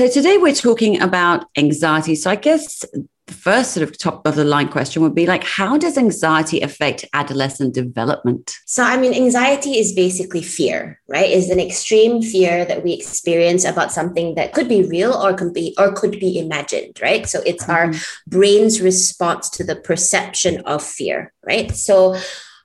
So today we're talking about anxiety. So I guess the first sort of top of the line question would be like, how does anxiety affect adolescent development? So, I mean, anxiety is basically fear, right? Is an extreme fear that we experience about something that could be real or could be or could be imagined, right? So it's mm-hmm. our brain's response to the perception of fear, right? So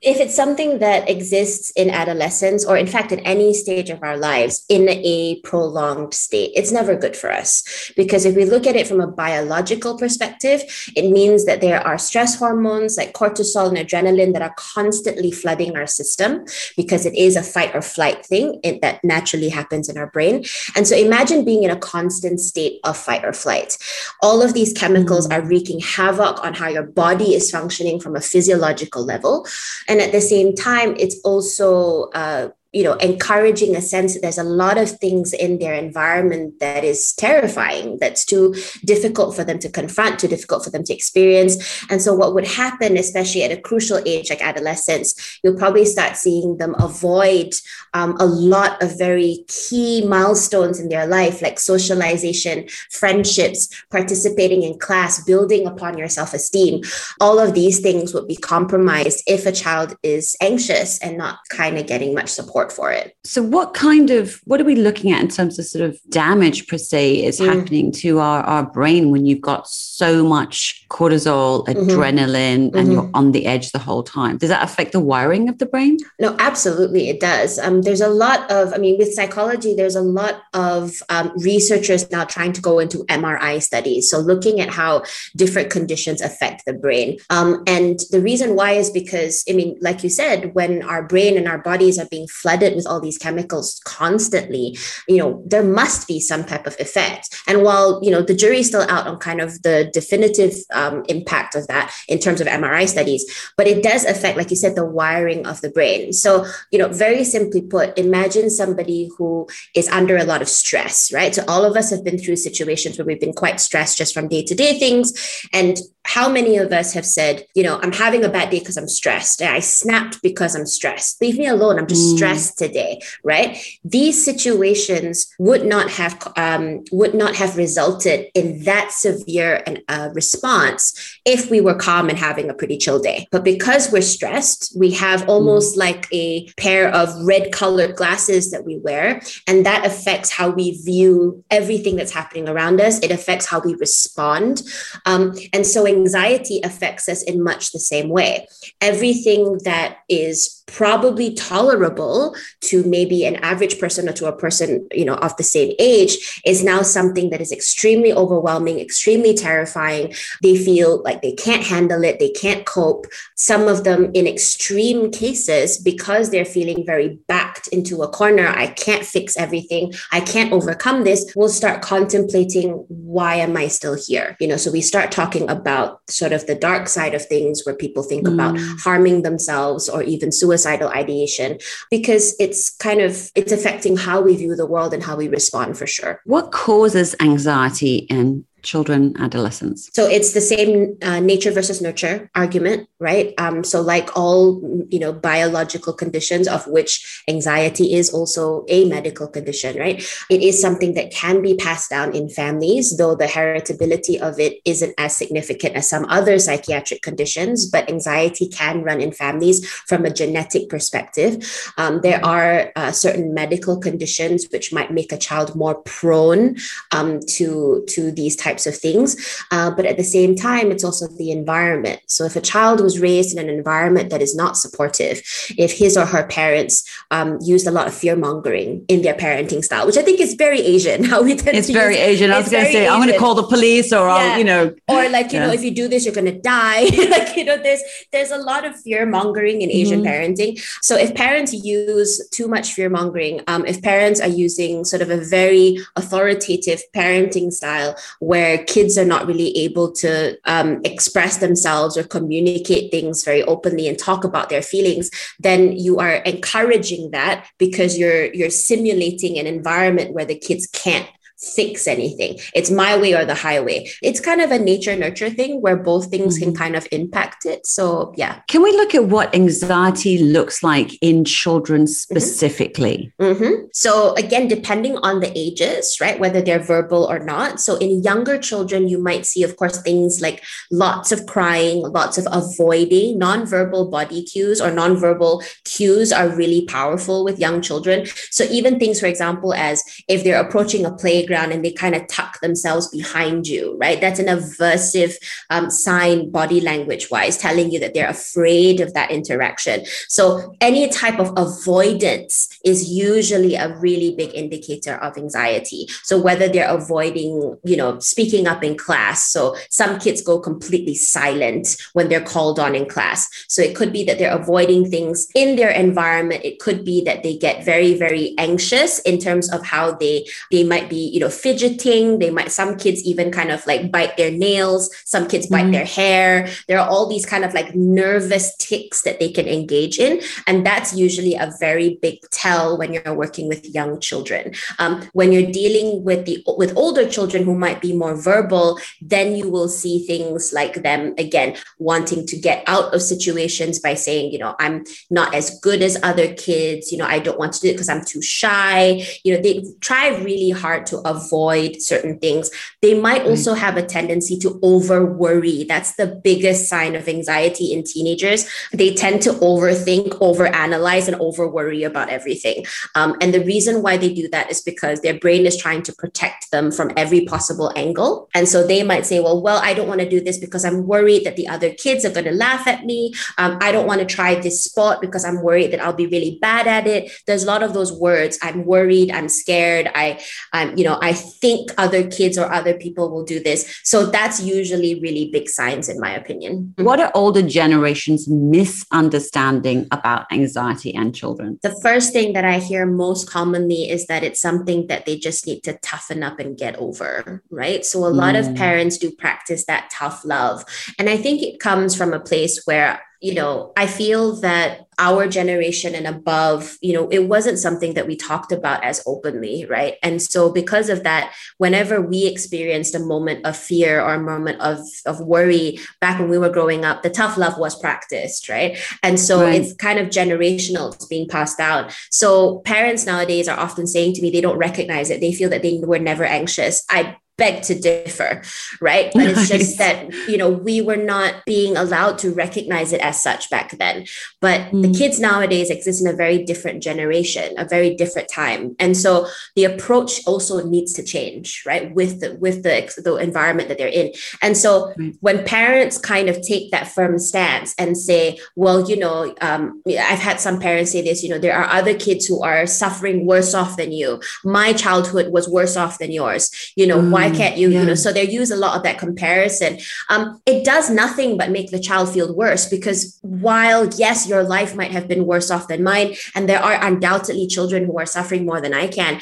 if it's something that exists in adolescence or in fact at any stage of our lives in a prolonged state it's never good for us. Because if we look at it from a biological perspective it means that there are stress hormones like cortisol and adrenaline that are constantly flooding our system because it is a fight or flight thing it, that naturally happens in our brain. And so imagine being in a constant state of fight or flight. All of these chemicals mm-hmm. are wreaking havoc on how your body is functioning from a physiological level. And at the same time it's also uh, you know encouraging a sense that there's a lot of things in their environment that is terrifying that's too difficult for them to confront too difficult for them to experience. And so what would happen especially at a crucial age like adolescence you'll probably start seeing them avoid um, a lot of very key milestones in their life like socialization friendships participating in class building upon your self-esteem. All of these things would be compromised if a child is anxious and not kind of getting much support support for it. So, what kind of what are we looking at in terms of sort of damage per se is mm. happening to our, our brain when you've got so much cortisol, mm-hmm. adrenaline, mm-hmm. and you're on the edge the whole time? Does that affect the wiring of the brain? No, absolutely, it does. Um, there's a lot of, I mean, with psychology, there's a lot of um, researchers now trying to go into MRI studies. So, looking at how different conditions affect the brain. Um, and the reason why is because, I mean, like you said, when our brain and our bodies are being flooded with all these chemicals constantly, you know, there must be some type of effect. And while, you know, the jury is still out on kind of the definitive um, impact of that in terms of MRI studies, but it does affect, like you said, the wiring of the brain. So, you know, very simply put, imagine somebody who is under a lot of stress, right? So all of us have been through situations where we've been quite stressed just from day to day things. And how many of us have said, you know, I'm having a bad day because I'm stressed. I snapped because I'm stressed. Leave me alone. I'm just mm. stressed today, right? These situations would not have um, would not have resulted in that severe an, uh, response if we were calm and having a pretty chill day. But because we're stressed, we have almost mm. like a pair of red colored glasses that we wear, and that affects how we view everything that's happening around us. It affects how we respond, um, and so anxiety affects us in much the same way. Everything that is probably tolerable to maybe an average person or to a person you know of the same age is now something that is extremely overwhelming extremely terrifying. They feel like they can't handle it. They can't cope. Some of them in extreme cases because they're feeling very backed into a corner i can't fix everything. I can't overcome this We'll start contemplating why am i still here? You know so we start talking about sort of the dark side of things where people think mm. about harming themselves or even suicide suicidal ideation because it's kind of it's affecting how we view the world and how we respond for sure. What causes anxiety in children, adolescents? So it's the same uh, nature versus nurture argument, right? Um, so like all you know biological conditions, of which anxiety is also a medical condition, right? It is something that can be passed down in families, though the heritability of it isn't as significant as some other psychiatric conditions. But anxiety can run in families from a genetic perspective. Um, there are uh, certain medical conditions which might make a child more prone um, to to these types types of things. Uh, but at the same time, it's also the environment. So if a child was raised in an environment that is not supportive, if his or her parents um, used a lot of fear mongering in their parenting style, which I think is very Asian, how we tend it's to very use, Asian. I was going to say, Asian. I'm going to call the police or yeah. I'll, you know. Or like, you yeah. know, if you do this, you're going to die. like, you know, there's, there's a lot of fear mongering in Asian mm-hmm. parenting. So if parents use too much fear mongering, um, if parents are using sort of a very authoritative parenting style where where kids are not really able to um, express themselves or communicate things very openly and talk about their feelings, then you are encouraging that because you're you're simulating an environment where the kids can't fix anything. It's my way or the highway. It's kind of a nature nurture thing where both things mm-hmm. can kind of impact it. So, yeah. Can we look at what anxiety looks like in children mm-hmm. specifically? Mm-hmm. Mm-hmm. So, again, depending on the ages, right, whether they're verbal or not. So, in younger children, you might see, of course, things like lots of crying, lots of avoiding, nonverbal body cues or nonverbal cues are really powerful with young children. So, even things, for example, as if they're approaching a playground and they kind of tuck themselves behind you, right? That's an aversive um, sign, body language wise, telling you that they're afraid of that interaction. So, any type of avoidance is usually a really big indicator of anxiety. So, whether they're avoiding, you know, speaking up in class. So, some kids go completely silent when they're called on in class. So, it could be that they're avoiding things in their environment. It could be that they get very, very anxious in terms of how they they might be, you know, fidgeting. They might some kids even kind of like bite their nails. Some kids bite mm-hmm. their hair. There are all these kind of like nervous tics that they can engage in, and that's usually a very big tell when you're working with young children. Um, when you're dealing with the with older children who might be more verbal, then you will see things like them again wanting to get out of situations by saying, you know, I'm not as good as other kids. You know, I don't want to do it because I'm too shy. You know, they try really hard to avoid certain things. They might mm. also have a tendency to over worry. That's the biggest sign of anxiety in teenagers. They tend to overthink, over analyze, and over worry about everything. Um, and the reason why they do that is because their brain is trying to protect them from every possible angle. And so they might say, well, well, I don't want to do this because I'm worried that the other kids are going to laugh at me. Um, I don't want to try this sport because I'm worried that I'll be really bad at it. There's a lot of those words. I'm worried. I'm scared. I, I'm, you know, I think other kids or other people will do this. So that's usually really big signs, in my opinion. What are older generations misunderstanding about anxiety and children? The first thing that I hear most commonly is that it's something that they just need to toughen up and get over, right? So a lot mm. of parents do practice that tough love. And I think it comes from a place where you know, I feel that our generation and above, you know, it wasn't something that we talked about as openly, right? And so because of that, whenever we experienced a moment of fear or a moment of, of worry back when we were growing up, the tough love was practiced, right? And so right. it's kind of generational, it's being passed down. So parents nowadays are often saying to me, they don't recognize it. They feel that they were never anxious. I beg to differ, right? But nice. it's just that, you know, we were not being allowed to recognize it as such back then. But mm. the kids nowadays exist in a very different generation, a very different time. And so the approach also needs to change, right? With the with the, the environment that they're in. And so when parents kind of take that firm stance and say, well, you know, um, I've had some parents say this, you know, there are other kids who are suffering worse off than you. My childhood was worse off than yours. You know, mm. why why can't you yeah. you know so they use a lot of that comparison um, it does nothing but make the child feel worse because while yes your life might have been worse off than mine and there are undoubtedly children who are suffering more than i can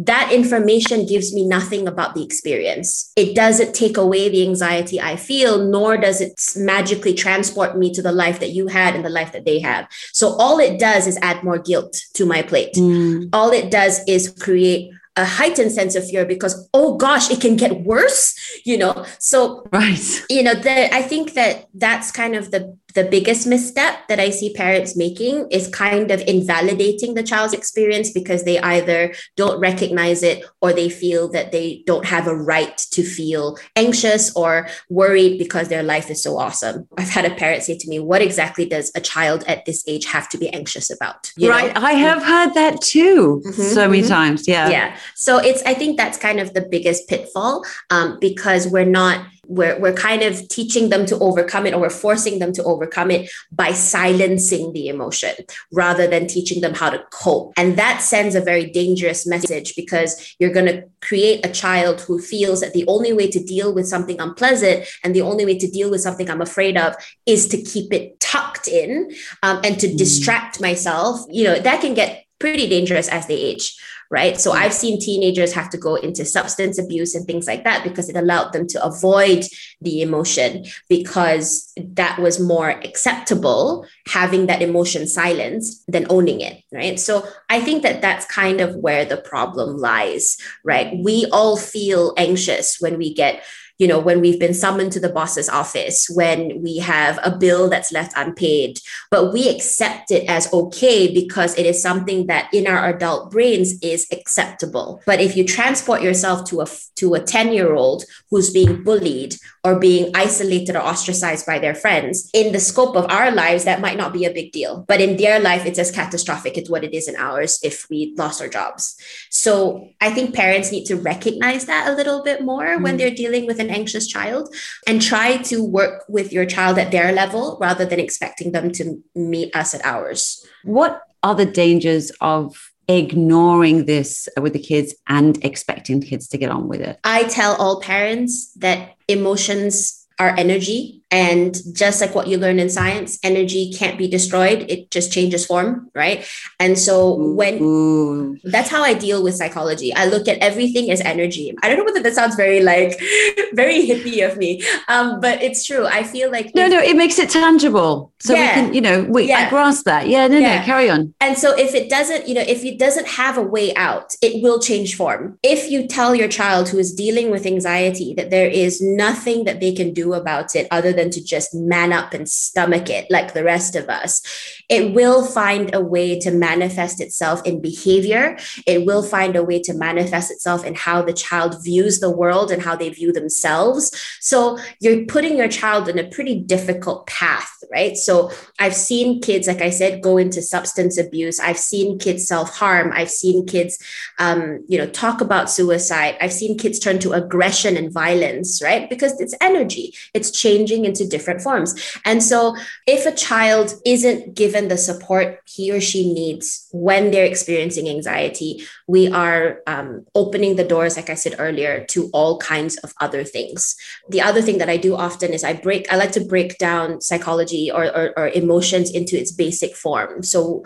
that information gives me nothing about the experience. It doesn't take away the anxiety I feel, nor does it magically transport me to the life that you had and the life that they have. So, all it does is add more guilt to my plate. Mm. All it does is create a heightened sense of fear because oh gosh it can get worse you know so right you know the, i think that that's kind of the the biggest misstep that I see parents making is kind of invalidating the child's experience because they either don't recognize it or they feel that they don't have a right to feel anxious or worried because their life is so awesome. I've had a parent say to me, What exactly does a child at this age have to be anxious about? You right. Know? I have heard that too mm-hmm, so many mm-hmm. times. Yeah. Yeah. So it's, I think that's kind of the biggest pitfall um, because we're not we're, we're kind of teaching them to overcome it or we're forcing them to overcome it by silencing the emotion rather than teaching them how to cope. And that sends a very dangerous message because you're going to create a child who feels that the only way to deal with something unpleasant and the only way to deal with something I'm afraid of is to keep it tucked in um, and to mm. distract myself. You know, that can get pretty dangerous as they age right? So mm. I've seen teenagers have to go into substance abuse and things like that because it allowed them to avoid the emotion because that was more acceptable having that emotion silenced than owning it, right? So I think that that's kind of where the problem lies, right? We all feel anxious when we get you know, when we've been summoned to the boss's office, when we have a bill that's left unpaid, but we accept it as okay because it is something that in our adult brains is acceptable. But if you transport yourself to a to a 10 year old who's being bullied or being isolated or ostracized by their friends, in the scope of our lives, that might not be a big deal. But in their life, it's as catastrophic as what it is in ours if we lost our jobs. So I think parents need to recognize that a little bit more mm. when they're dealing with an anxious child and try to work with your child at their level rather than expecting them to meet us at ours. What are the dangers of ignoring this with the kids and expecting kids to get on with it? I tell all parents that emotions are energy and just like what you learn in science, energy can't be destroyed, it just changes form, right? And so when Ooh. that's how I deal with psychology. I look at everything as energy. I don't know whether that sounds very like very hippie of me. Um, but it's true. I feel like No, if, no, it makes it tangible. So yeah, we can, you know, we yeah. I grasp that. Yeah, no, yeah. no, carry on. And so if it doesn't, you know, if it doesn't have a way out, it will change form. If you tell your child who is dealing with anxiety that there is nothing that they can do about it other than to just man up and stomach it like the rest of us. It will find a way to manifest itself in behavior. It will find a way to manifest itself in how the child views the world and how they view themselves. So you're putting your child in a pretty difficult path, right? So I've seen kids, like I said, go into substance abuse. I've seen kids self harm. I've seen kids, um, you know, talk about suicide. I've seen kids turn to aggression and violence, right? Because it's energy. It's changing into different forms. And so if a child isn't given the support he or she needs when they're experiencing anxiety, we are um, opening the doors, like I said earlier, to all kinds of other things. The other thing that I do often is I break, I like to break down psychology or, or, or emotions into its basic form. So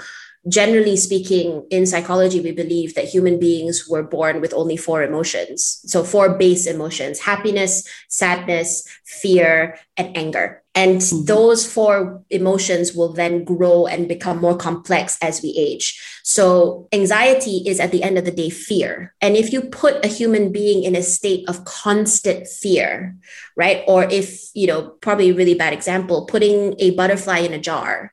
generally speaking, in psychology, we believe that human beings were born with only four emotions. So, four base emotions happiness, sadness, fear, and anger. And mm-hmm. those four emotions will then grow and become more complex as we age. So, anxiety is at the end of the day fear. And if you put a human being in a state of constant fear, right? Or if, you know, probably a really bad example, putting a butterfly in a jar,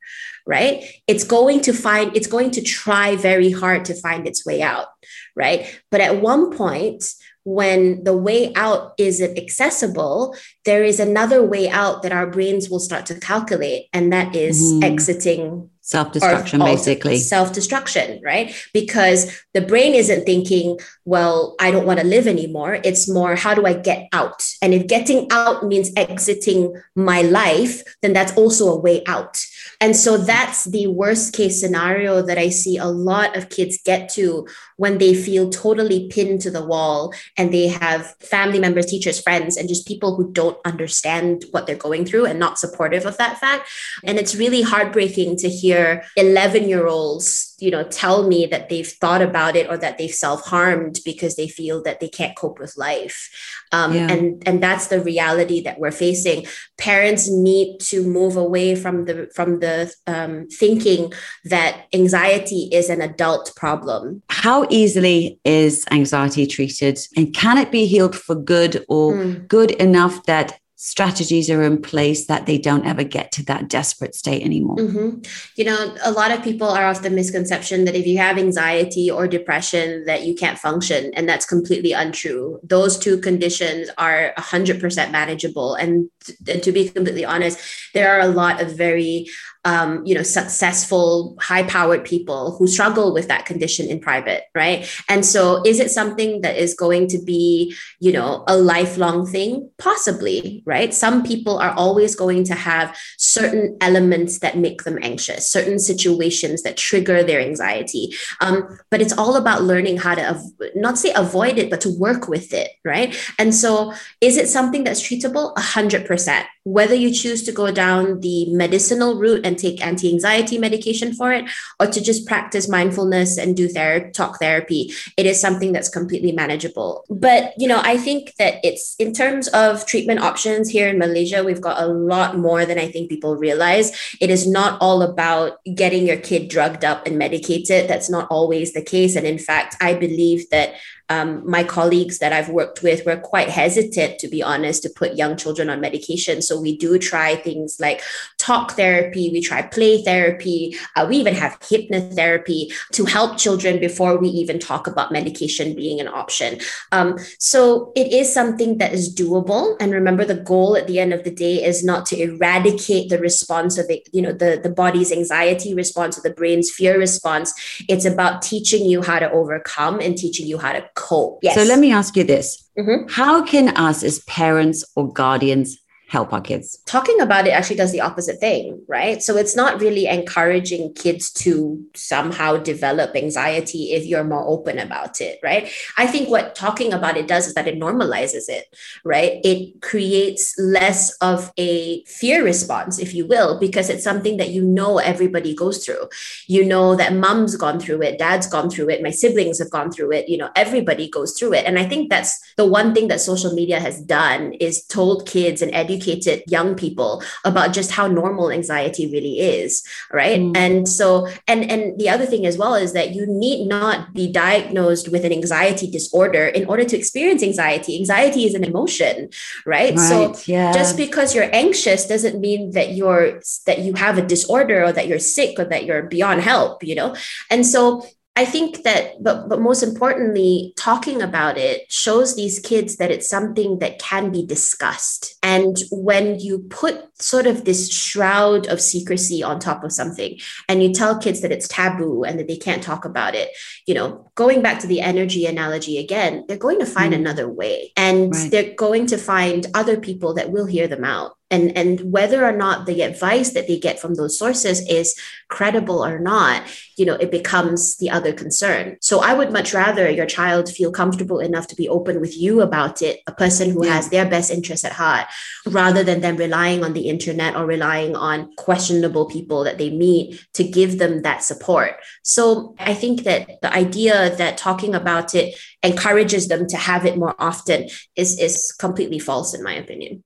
right? It's going to find, it's going to try very hard to find its way out, right? But at one point, when the way out isn't accessible, there is another way out that our brains will start to calculate, and that is mm. exiting self-destruction basically self-destruction right because the brain isn't thinking well i don't want to live anymore it's more how do i get out and if getting out means exiting my life then that's also a way out and so that's the worst case scenario that I see a lot of kids get to when they feel totally pinned to the wall and they have family members, teachers, friends, and just people who don't understand what they're going through and not supportive of that fact. And it's really heartbreaking to hear 11 year olds you know tell me that they've thought about it or that they've self-harmed because they feel that they can't cope with life um, yeah. and and that's the reality that we're facing parents need to move away from the from the um, thinking that anxiety is an adult problem how easily is anxiety treated and can it be healed for good or mm. good enough that strategies are in place that they don't ever get to that desperate state anymore. Mm-hmm. You know, a lot of people are of the misconception that if you have anxiety or depression, that you can't function, and that's completely untrue. Those two conditions are 100% manageable, and, and to be completely honest, there are a lot of very um, you know, successful, high-powered people who struggle with that condition in private, right? And so, is it something that is going to be, you know, a lifelong thing? Possibly, right? Some people are always going to have certain elements that make them anxious, certain situations that trigger their anxiety. Um, but it's all about learning how to av- not say avoid it, but to work with it, right? And so, is it something that's treatable? A hundred percent whether you choose to go down the medicinal route and take anti-anxiety medication for it or to just practice mindfulness and do therapy talk therapy it is something that's completely manageable. But you know i think that it's in terms of treatment options here in malaysia we've got a lot more than i think people realize. It is not all about getting your kid drugged up and medicated. That's not always the case. And in fact i believe that um, my colleagues that I've worked with were quite hesitant, to be honest, to put young children on medication. So we do try things like talk therapy, we try play therapy, uh, we even have hypnotherapy to help children before we even talk about medication being an option. Um, so it is something that is doable. And remember, the goal at the end of the day is not to eradicate the response of the, you know, the, the body's anxiety response or the brain's fear response. It's about teaching you how to overcome and teaching you how to cope. Yes. So let me ask you this. Mm-hmm. How can us as parents or guardians help our kids? Talking about it actually does the opposite thing, right? So it's not really encouraging kids to somehow develop anxiety if you're more open about it, right? I think what talking about it does is that it normalizes it, right? It creates less of a fear response, if you will, because it's something that you know everybody goes through. You know that mom's gone through it, dad's gone through it, my siblings have gone through it, you know, everybody goes through it. And I think that's the one thing that social media has done is told kids and educate educated young people about just how normal anxiety really is right mm. and so and and the other thing as well is that you need not be diagnosed with an anxiety disorder in order to experience anxiety anxiety is an emotion right, right so yeah. just because you're anxious doesn't mean that you're that you have a disorder or that you're sick or that you're beyond help you know and so I think that, but but most importantly, talking about it shows these kids that it's something that can be discussed. And when you put sort of this shroud of secrecy on top of something, and you tell kids that it's taboo and that they can't talk about it, you know, going back to the energy analogy again, they're going to find mm. another way, and right. they're going to find other people that will hear them out and and whether or not the advice that they get from those sources is credible or not you know it becomes the other concern. So i would much rather your child feel comfortable enough to be open with you about it a person who yeah. has their best interest at heart rather than them relying on the internet or relying on questionable people that they meet to give them that support. So i think that the idea that talking about it encourages them to have it more often is is completely false in my opinion